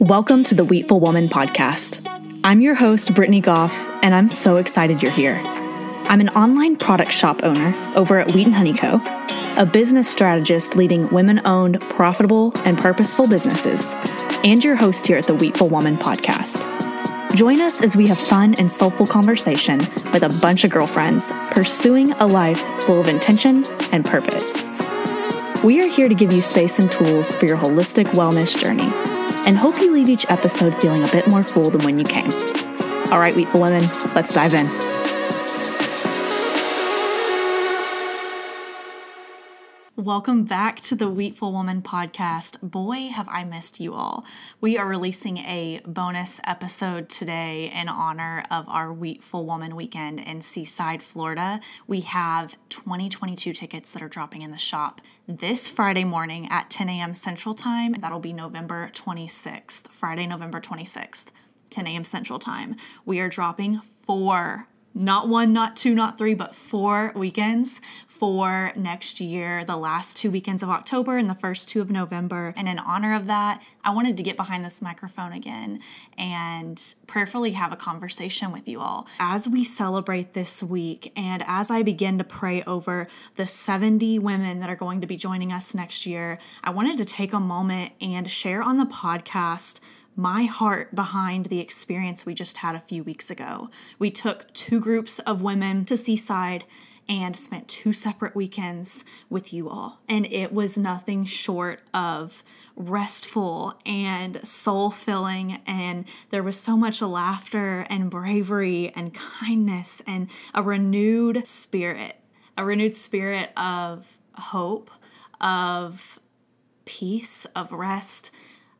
Welcome to the Wheatful Woman podcast. I'm your host, Brittany Goff, and I'm so excited you're here. I'm an online product shop owner over at Wheat and Honey Co., a business strategist leading women owned, profitable, and purposeful businesses, and your host here at the Wheatful Woman podcast. Join us as we have fun and soulful conversation with a bunch of girlfriends pursuing a life full of intention and purpose. We are here to give you space and tools for your holistic wellness journey and hope you leave each episode feeling a bit more full than when you came. All right, Wheatful Women, let's dive in. Welcome back to the Wheatful Woman podcast. Boy, have I missed you all. We are releasing a bonus episode today in honor of our Wheatful Woman weekend in Seaside, Florida. We have 2022 tickets that are dropping in the shop this Friday morning at 10 a.m. Central Time. That'll be November 26th, Friday, November 26th, 10 a.m. Central Time. We are dropping four not one, not two, not three, but four weekends for next year, the last two weekends of October and the first two of November. And in honor of that, I wanted to get behind this microphone again and prayerfully have a conversation with you all. As we celebrate this week and as I begin to pray over the 70 women that are going to be joining us next year, I wanted to take a moment and share on the podcast my heart behind the experience we just had a few weeks ago. We took two groups of women to Seaside and spent two separate weekends with you all. And it was nothing short of restful and soul filling. And there was so much laughter and bravery and kindness and a renewed spirit, a renewed spirit of hope, of peace, of rest,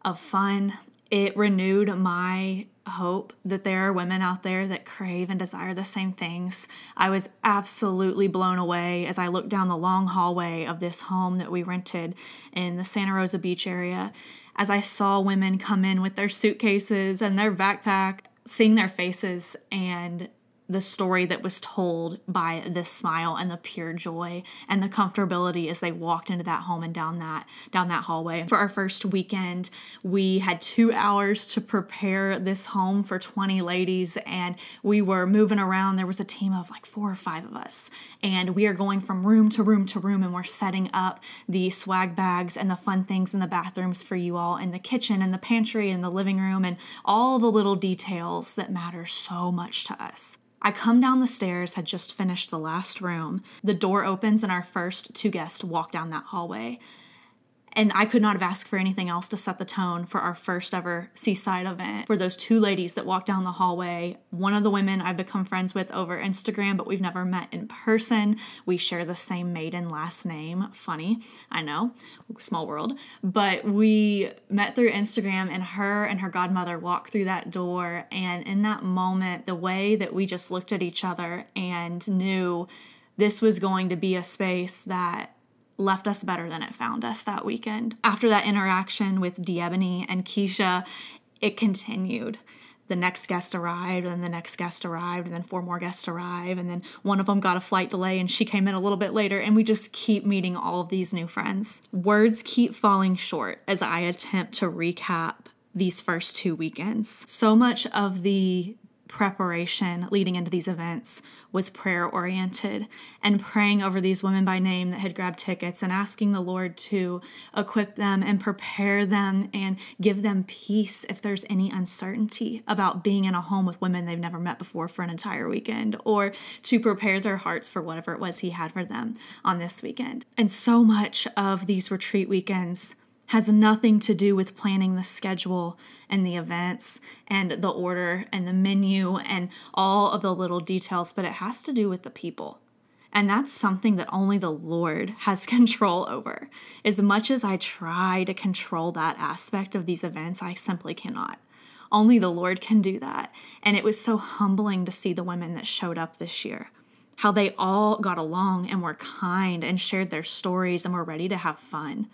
of fun, it renewed my hope that there are women out there that crave and desire the same things. I was absolutely blown away as I looked down the long hallway of this home that we rented in the Santa Rosa Beach area as I saw women come in with their suitcases and their backpack, seeing their faces and the story that was told by this smile and the pure joy and the comfortability as they walked into that home and down that down that hallway. For our first weekend, we had 2 hours to prepare this home for 20 ladies and we were moving around. There was a team of like 4 or 5 of us and we are going from room to room to room and we're setting up the swag bags and the fun things in the bathrooms for you all in the kitchen and the pantry and the living room and all the little details that matter so much to us. I come down the stairs, had just finished the last room. The door opens, and our first two guests walk down that hallway. And I could not have asked for anything else to set the tone for our first ever seaside event. For those two ladies that walked down the hallway, one of the women I've become friends with over Instagram, but we've never met in person. We share the same maiden last name. Funny, I know, small world. But we met through Instagram, and her and her godmother walked through that door. And in that moment, the way that we just looked at each other and knew this was going to be a space that left us better than it found us that weekend. After that interaction with Diebony and Keisha, it continued. The next guest arrived, and the next guest arrived, and then four more guests arrived, and then one of them got a flight delay and she came in a little bit later, and we just keep meeting all of these new friends. Words keep falling short as I attempt to recap these first two weekends. So much of the preparation leading into these events was prayer oriented and praying over these women by name that had grabbed tickets and asking the Lord to equip them and prepare them and give them peace if there's any uncertainty about being in a home with women they've never met before for an entire weekend or to prepare their hearts for whatever it was He had for them on this weekend. And so much of these retreat weekends has nothing to do with planning the schedule and the events and the order and the menu and all of the little details, but it has to do with the people. And that's something that only the Lord has control over. As much as I try to control that aspect of these events, I simply cannot. Only the Lord can do that. And it was so humbling to see the women that showed up this year. How they all got along and were kind and shared their stories and were ready to have fun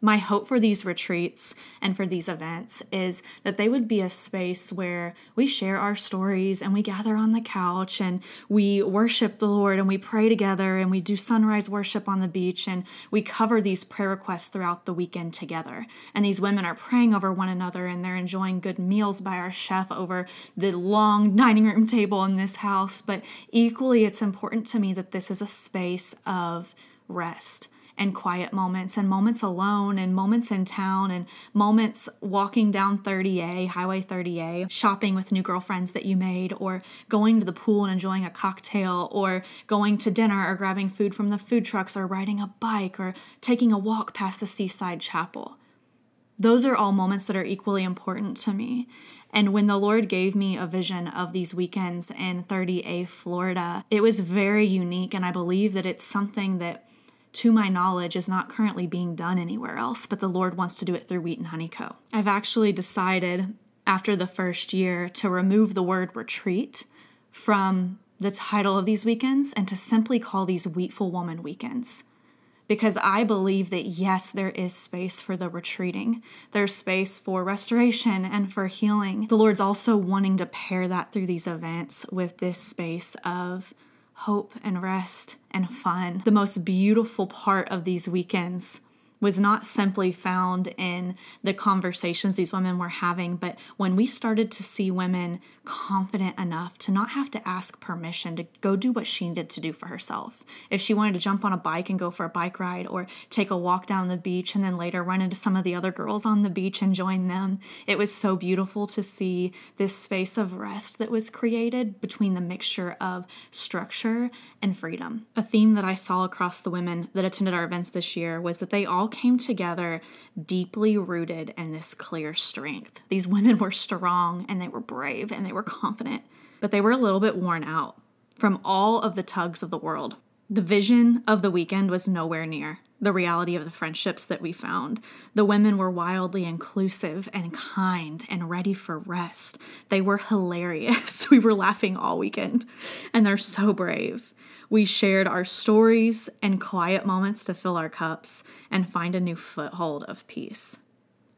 My hope for these retreats and for these events is that they would be a space where we share our stories and we gather on the couch and we worship the Lord and we pray together and we do sunrise worship on the beach and we cover these prayer requests throughout the weekend together. And these women are praying over one another and they're enjoying good meals by our chef over the long dining room table in this house. But equally, it's important to me that this is a space of rest and quiet moments and moments alone and moments in town and moments walking down 30A, Highway 30A, shopping with new girlfriends that you made, or going to the pool and enjoying a cocktail, or going to dinner or grabbing food from the food trucks, or riding a bike, or taking a walk past the seaside chapel. Those are all moments that are equally important to me. And when the Lord gave me a vision of these weekends in 30A, Florida, it was very unique. And I believe that it's something that to my knowledge, is not currently being done anywhere else, but the Lord wants to do it through Wheat and Honey Co. I've actually decided after the first year to remove the word retreat from the title of these weekends and to simply call these Wheatful Woman weekends. Because I believe that yes, there is space for the retreating. There's space for restoration and for healing. The Lord's also wanting to pair that through these events with this space of hope and rest and fun. The most beautiful part of these weekends was not simply found in the conversations these women were having, but when we started to see women confident enough to not have to ask permission to go do what she needed to do for herself. If she wanted to jump on a bike and go for a bike ride or take a walk down the beach and then later run into some of the other girls on the beach and join them, it was so beautiful to see this space of rest that was created between the mixture of structure and freedom. A theme that I saw across the women that attended our events this year was that they all came together deeply rooted in this clear strength. These women were strong and they were brave and they were confident, but they were a little bit worn out from all of the tugs of the world. The vision of the weekend was nowhere near the reality of the friendships that we found. The women were wildly inclusive and kind and ready for rest. They were hilarious. We were laughing all weekend, and they're so brave. We shared our stories and quiet moments to fill our cups and find a new foothold of peace.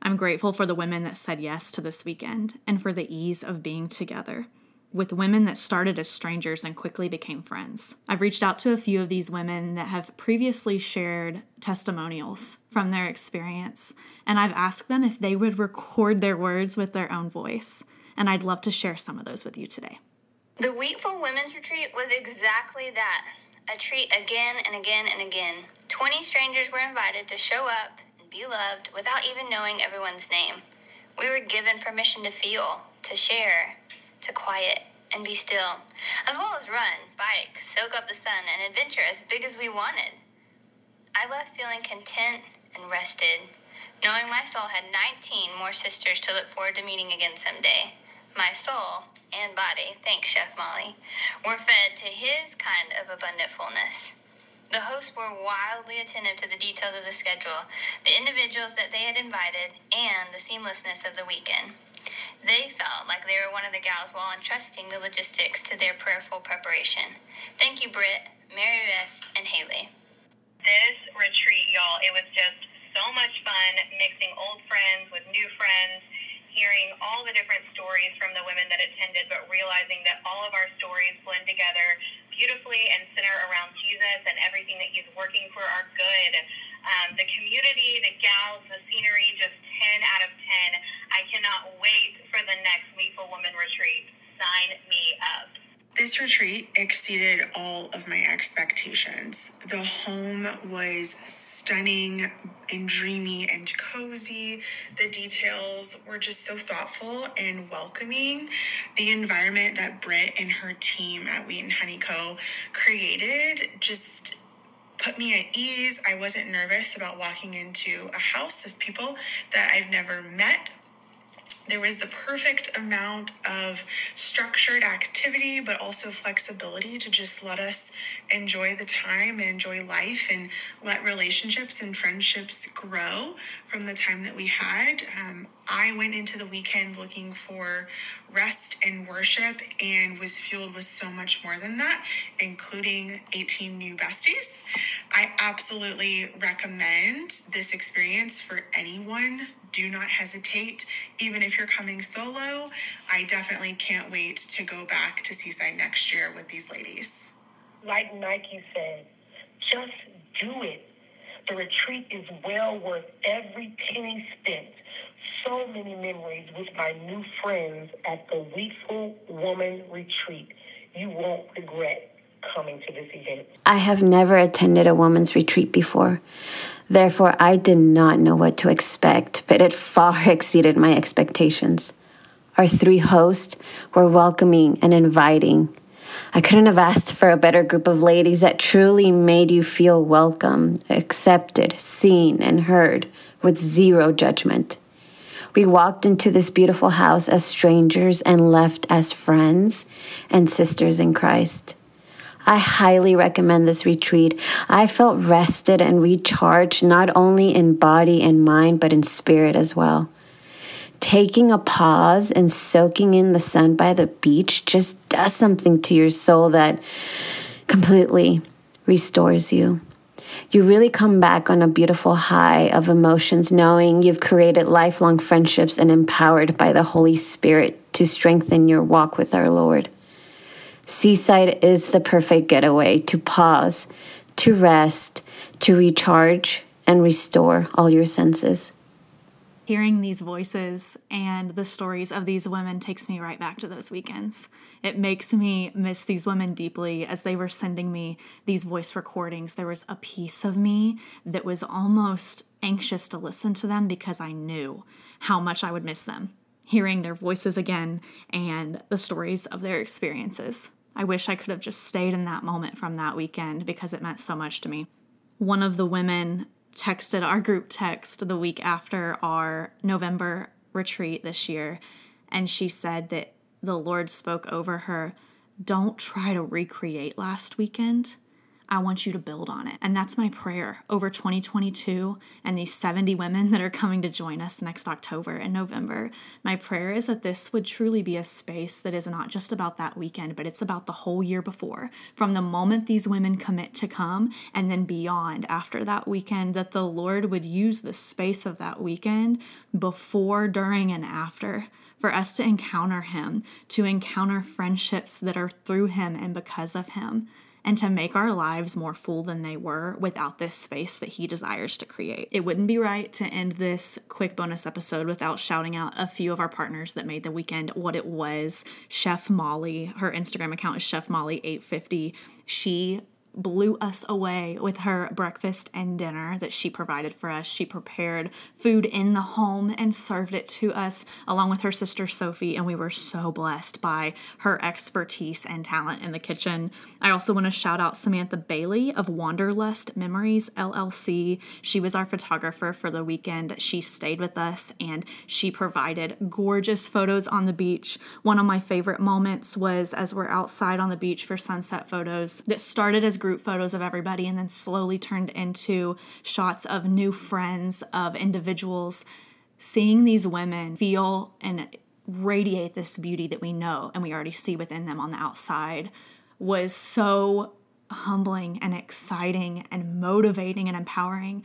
I'm grateful for the women that said yes to this weekend and for the ease of being together with women that started as strangers and quickly became friends. I've reached out to a few of these women that have previously shared testimonials from their experience, and I've asked them if they would record their words with their own voice, and I'd love to share some of those with you today. The Wheatful Women's Retreat was exactly that a treat again and again and again. 20 strangers were invited to show up be loved without even knowing everyone's name. We were given permission to feel, to share, to quiet, and be still, as well as run, bike, soak up the sun, and adventure as big as we wanted. I left feeling content and rested, knowing my soul had 19 more sisters to look forward to meeting again someday. My soul and body, thanks Chef Molly, were fed to his kind of abundant fullness. The hosts were wildly attentive to the details of the schedule, the individuals that they had invited, and the seamlessness of the weekend. They felt like they were one of the gals while entrusting the logistics to their prayerful preparation. Thank you, Britt, Mary Beth, and Haley. This retreat, y'all, it was just so much fun mixing old friends with new friends hearing all the different stories from the women that attended, but realizing that all of our stories blend together beautifully and center around Jesus and everything that He's working for our good. Um, the community, the gals, the scenery, just 10 out of 10. I cannot wait for the next Wheatful Woman retreat. Sign me up. This retreat exceeded all of my expectations. The home was stunning and dreamy and cozy. The details were just so thoughtful and welcoming. The environment that Britt and her team at Wheat and Honey Co. created just put me at ease. I wasn't nervous about walking into a house of people that I've never met there was the perfect amount of structured activity, but also flexibility to just let us enjoy the time and enjoy life and let relationships and friendships grow from the time that we had. Um, I went into the weekend looking for rest and worship and was fueled with so much more than that, including 18 new besties. I absolutely recommend this experience for anyone. Do not hesitate, even if you're coming solo. I definitely can't wait to go back to Seaside next year with these ladies. Like Nike said, just do it. The retreat is well worth every penny spent. So many memories with my new friends at the Wheatful Woman Retreat. You won't regret coming to this event. I have never attended a woman's retreat before. Therefore, I did not know what to expect, but it far exceeded my expectations. Our three hosts were welcoming and inviting. I couldn't have asked for a better group of ladies that truly made you feel welcome, accepted, seen, and heard with zero judgment. We walked into this beautiful house as strangers and left as friends and sisters in Christ. I highly recommend this retreat. I felt rested and recharged not only in body and mind, but in spirit as well. Taking a pause and soaking in the sun by the beach just does something to your soul that completely restores you. You really come back on a beautiful high of emotions, knowing you've created lifelong friendships and empowered by the Holy Spirit to strengthen your walk with our Lord. Seaside is the perfect getaway to pause, to rest, to recharge, and restore all your senses. Hearing these voices and the stories of these women takes me right back to those weekends. It makes me miss these women deeply as they were sending me these voice recordings. There was a piece of me that was almost anxious to listen to them because I knew how much I would miss them, hearing their voices again and the stories of their experiences. I wish I could have just stayed in that moment from that weekend because it meant so much to me. One of the women texted our group text the week after our November retreat this year, and she said that the Lord spoke over her don't try to recreate last weekend. I want you to build on it. And that's my prayer over 2022 and these 70 women that are coming to join us next October and November. My prayer is that this would truly be a space that is not just about that weekend, but it's about the whole year before. From the moment these women commit to come and then beyond after that weekend, that the Lord would use the space of that weekend before, during, and after for us to encounter Him, to encounter friendships that are through Him and because of Him and to make our lives more full than they were without this space that He desires to create. It wouldn't be right to end this quick bonus episode without shouting out a few of our partners that made the weekend what it was. Chef Molly, her Instagram account is Chef Molly850. She blew us away with her breakfast and dinner that she provided for us. She prepared food in the home and served it to us along with her sister Sophie, and we were so blessed by her expertise and talent in the kitchen. I also want to shout out Samantha Bailey of Wanderlust Memories LLC. She was our photographer for the weekend. She stayed with us and she provided gorgeous photos on the beach. One of my favorite moments was as we're outside on the beach for sunset photos that started as group photos of everybody and then slowly turned into shots of new friends, of individuals. Seeing these women feel and radiate this beauty that we know and we already see within them on the outside was so humbling and exciting and motivating and empowering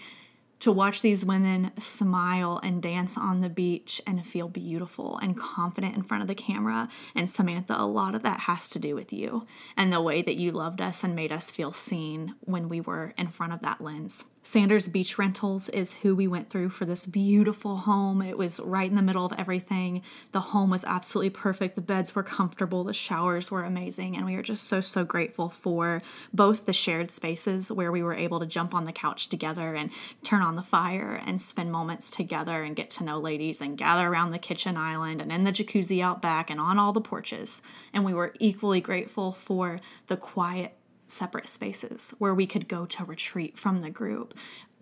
to watch these women smile and dance on the beach and feel beautiful and confident in front of the camera. And Samantha, a lot of that has to do with you and the way that you loved us and made us feel seen when we were in front of that lens. Sanders Beach Rentals is who we went through for this beautiful home. It was right in the middle of everything. The home was absolutely perfect. The beds were comfortable, the showers were amazing, and we are just so, so grateful for both the shared spaces where we were able to jump on the couch together and turn on the fire and spend moments together and get to know ladies and gather around the kitchen island and in the jacuzzi out back and on all the porches. And we were equally grateful for the quiet separate spaces where we could go to retreat from the group.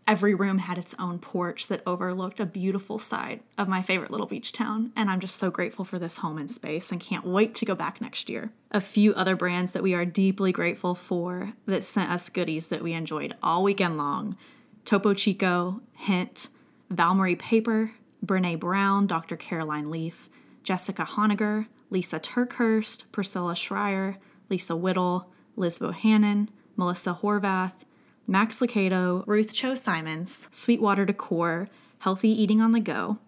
Every room had its own porch that overlooked a beautiful side of my favorite little beach town, and I'm just so grateful for this home and space and can't wait to go back next year. A few other brands that we are deeply grateful for that sent us goodies that we enjoyed all weekend long Topo Chico, Hint, Valmarie Paper, Brene Brown, Dr. Caroline Leaf, Jessica Honegger, Lisa TerKeurst, Priscilla Shirer, Lisa Whittle, Liz Bohannon, Melissa Horvath, Max Lucado, Ruth Chou Simons, Sweetwater Decor, Healthy Eating on the Go,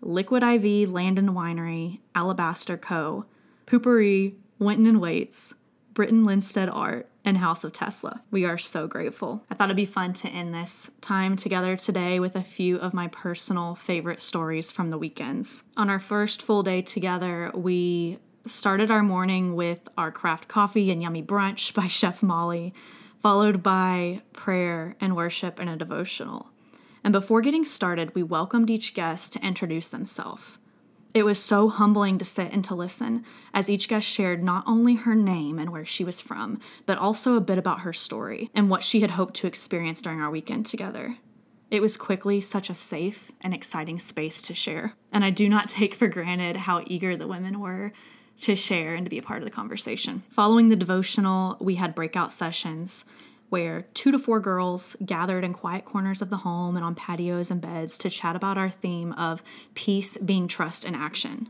Liquid IV, Landon Winery, Alabaster Co., Poo-Pourri, Winton and Waits, Britton Lindstedt Art, and House of Tesla. We are so grateful. I thought it'd be fun to end this time together today with a few of my personal favorite stories from the weekends. On our first full day together, we started our morning with our craft coffee and yummy brunch by Chef Molly, followed by prayer and worship and a devotional. And before getting started, we welcomed each guest to introduce themselves. It was so humbling to sit and to listen as each guest shared not only her name and where she was from, but also a bit about her story and what she had hoped to experience during our weekend together. It was quickly such a safe and exciting space to share. And I do not take for granted how eager the women were to share and to be a part of the conversation. Following the devotional, we had breakout sessions where two to four girls gathered in quiet corners of the home and on patios and beds to chat about our theme of peace being trust in action.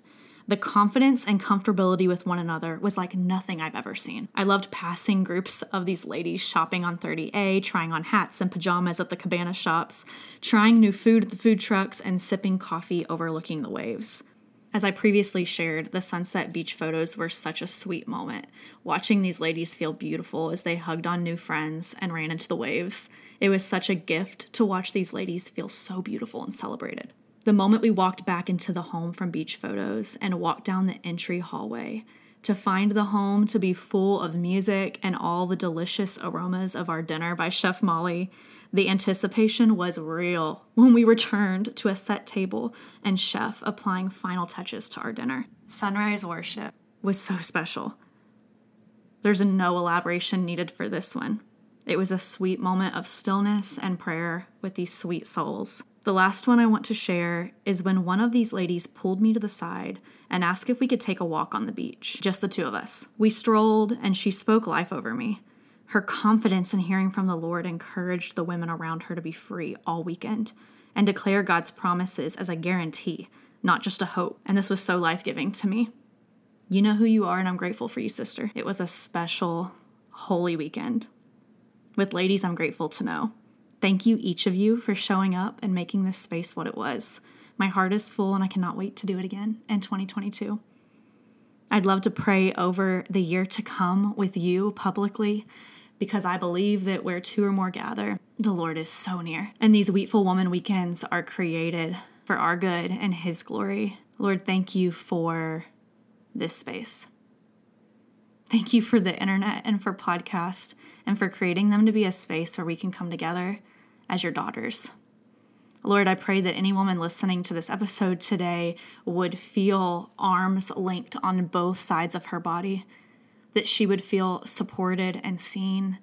The confidence and comfortability with one another was like nothing I've ever seen. I loved passing groups of these ladies shopping on 30A, trying on hats and pajamas at the cabana shops, trying new food at the food trucks, and sipping coffee overlooking the waves. As I previously shared, the sunset beach photos were such a sweet moment. Watching these ladies feel beautiful as they hugged on new friends and ran into the waves. It was such a gift to watch these ladies feel so beautiful and celebrated. The moment we walked back into the home from beach photos and walked down the entry hallway, to find the home to be full of music and all the delicious aromas of our dinner by Chef Molly, the anticipation was real when we returned to a set table and chef applying final touches to our dinner. Sunrise worship was so special. There's no elaboration needed for this one. It was a sweet moment of stillness and prayer with these sweet souls. The last one I want to share is when one of these ladies pulled me to the side and asked if we could take a walk on the beach, just the two of us. We strolled and she spoke life over me. Her confidence in hearing from the Lord encouraged the women around her to be free all weekend and declare God's promises as a guarantee, not just a hope. And this was so life giving to me. You know who you are, and I'm grateful for you, sister. It was a special, holy weekend. With ladies, I'm grateful to know. Thank you, each of you, for showing up and making this space what it was. My heart is full, and I cannot wait to do it again in 2022. I'd love to pray over the year to come with you publicly because I believe that where two or more gather, the Lord is so near. And these Wheatful Woman weekends are created for our good and His glory. Lord, thank you for this space. Thank you for the internet and for podcast and for creating them to be a space where we can come together as your daughters. Lord, I pray that any woman listening to this episode today would feel arms linked on both sides of her body that she would feel supported and seen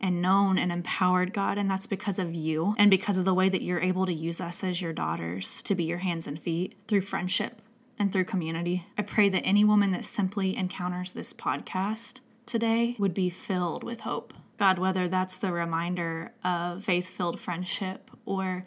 and known and empowered, God. And that's because of you and because of the way that you're able to use us as your daughters to be your hands and feet through friendship and through community. I pray that any woman that simply encounters this podcast today would be filled with hope. God, whether that's the reminder of faith filled friendship or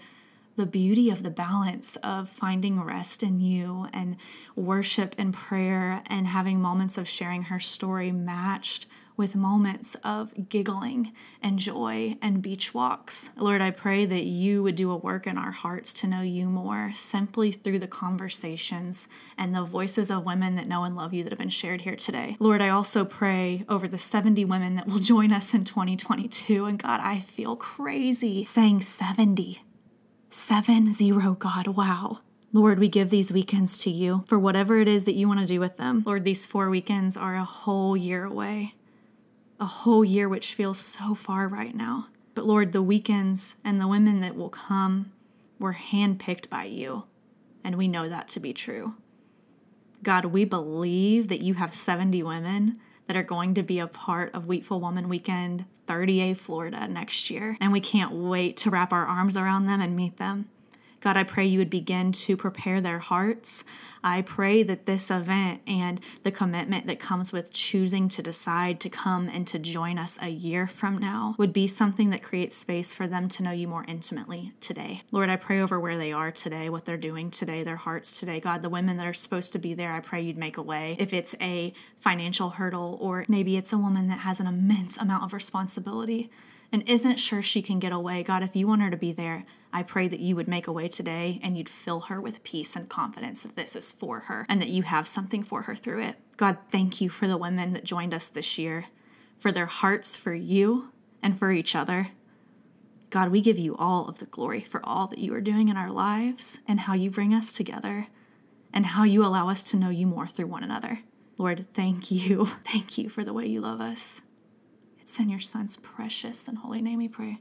the beauty of the balance of finding rest in you and worship and prayer and having moments of sharing her story matched with moments of giggling and joy and beach walks. Lord, I pray that you would do a work in our hearts to know you more simply through the conversations and the voices of women that know and love you that have been shared here today. Lord, I also pray over the 70 women that will join us in 2022. And God, I feel crazy saying 70. Seven zero, God. Wow. Lord, we give these weekends to you for whatever it is that you want to do with them. Lord, these four weekends are a whole year away, a whole year which feels so far right now. But Lord, the weekends and the women that will come were handpicked by you, and we know that to be true. God, we believe that you have 70 women that are going to be a part of Wheatful Woman Weekend 30A Florida next year. And we can't wait to wrap our arms around them and meet them. God, I pray you would begin to prepare their hearts. I pray that this event and the commitment that comes with choosing to decide to come and to join us a year from now would be something that creates space for them to know you more intimately today. Lord, I pray over where they are today, what they're doing today, their hearts today. God, the women that are supposed to be there, I pray you'd make a way. If it's a financial hurdle, or maybe it's a woman that has an immense amount of responsibility and isn't sure she can get away, God, if you want her to be there, I pray that you would make a way today and you'd fill her with peace and confidence that this is for her and that you have something for her through it. God, thank you for the women that joined us this year, for their hearts for you and for each other. God, we give you all of the glory for all that you are doing in our lives and how you bring us together and how you allow us to know you more through one another. Lord, thank you. Thank you for the way you love us. It's in your Son's precious and holy name we pray.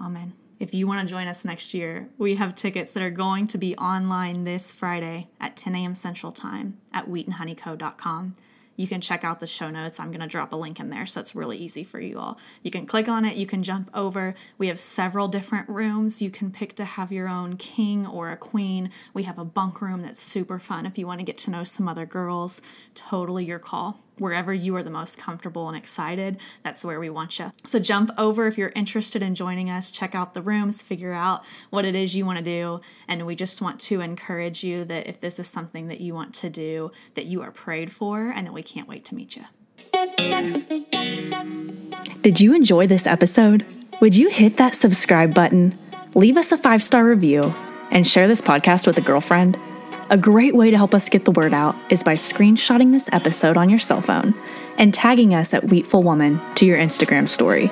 Amen. If you want to join us next year, we have tickets that are going to be online this Friday at 10 a.m. Central Time at wheatandhoneyco.com. You can check out the show notes. I'm going to drop a link in there so it's really easy for you all. You can click on it, you can jump over. We have several different rooms. You can pick to have your own king or a queen. We have a bunk room that's super fun if you want to get to know some other girls. Totally your call wherever you are the most comfortable and excited, that's where we want you. So jump over if you're interested in joining us, check out the rooms, figure out what it is you want to do. And we just want to encourage you that if this is something that you want to do, that you are prayed for and that we can't wait to meet you. Did you enjoy this episode? Would you hit that subscribe button, leave us a five star review, and share this podcast with a girlfriend? A great way to help us get the word out is by screenshotting this episode on your cell phone and tagging us at Wheatful Woman to your Instagram story.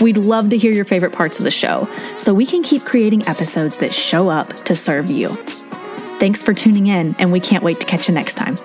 We'd love to hear your favorite parts of the show so we can keep creating episodes that show up to serve you. Thanks for tuning in, and we can't wait to catch you next time.